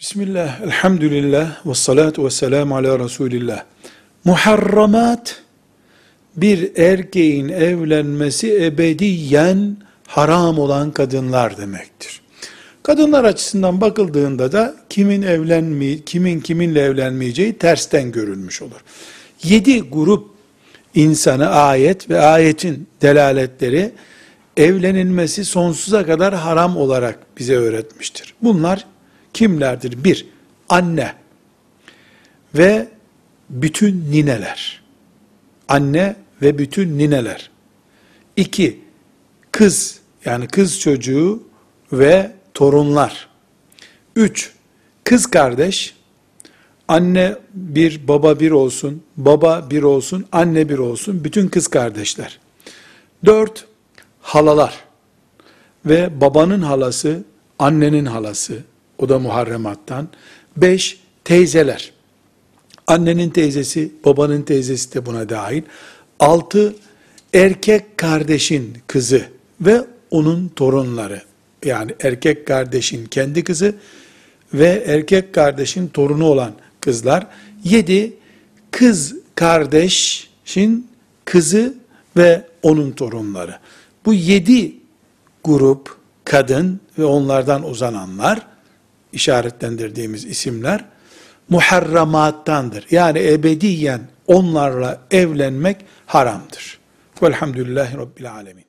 Bismillah, elhamdülillah, ve salatu ve selamu ala Resulillah. Muharramat, bir erkeğin evlenmesi ebediyen haram olan kadınlar demektir. Kadınlar açısından bakıldığında da kimin evlenme, kimin kiminle evlenmeyeceği tersten görülmüş olur. Yedi grup insanı ayet ve ayetin delaletleri evlenilmesi sonsuza kadar haram olarak bize öğretmiştir. Bunlar kimlerdir? Bir, anne ve bütün nineler. Anne ve bütün nineler. İki, kız yani kız çocuğu ve torunlar. Üç, kız kardeş, anne bir, baba bir olsun, baba bir olsun, anne bir olsun, bütün kız kardeşler. Dört, halalar ve babanın halası, annenin halası, o da muharremattan. Beş, teyzeler. Annenin teyzesi, babanın teyzesi de buna dahil. Altı, erkek kardeşin kızı ve onun torunları. Yani erkek kardeşin kendi kızı ve erkek kardeşin torunu olan kızlar. Yedi, kız kardeşin kızı ve onun torunları. Bu yedi grup kadın ve onlardan uzananlar, işaretlendirdiğimiz isimler, muharramattandır. Yani ebediyen onlarla evlenmek haramdır. Velhamdülillahi Rabbil Alemin.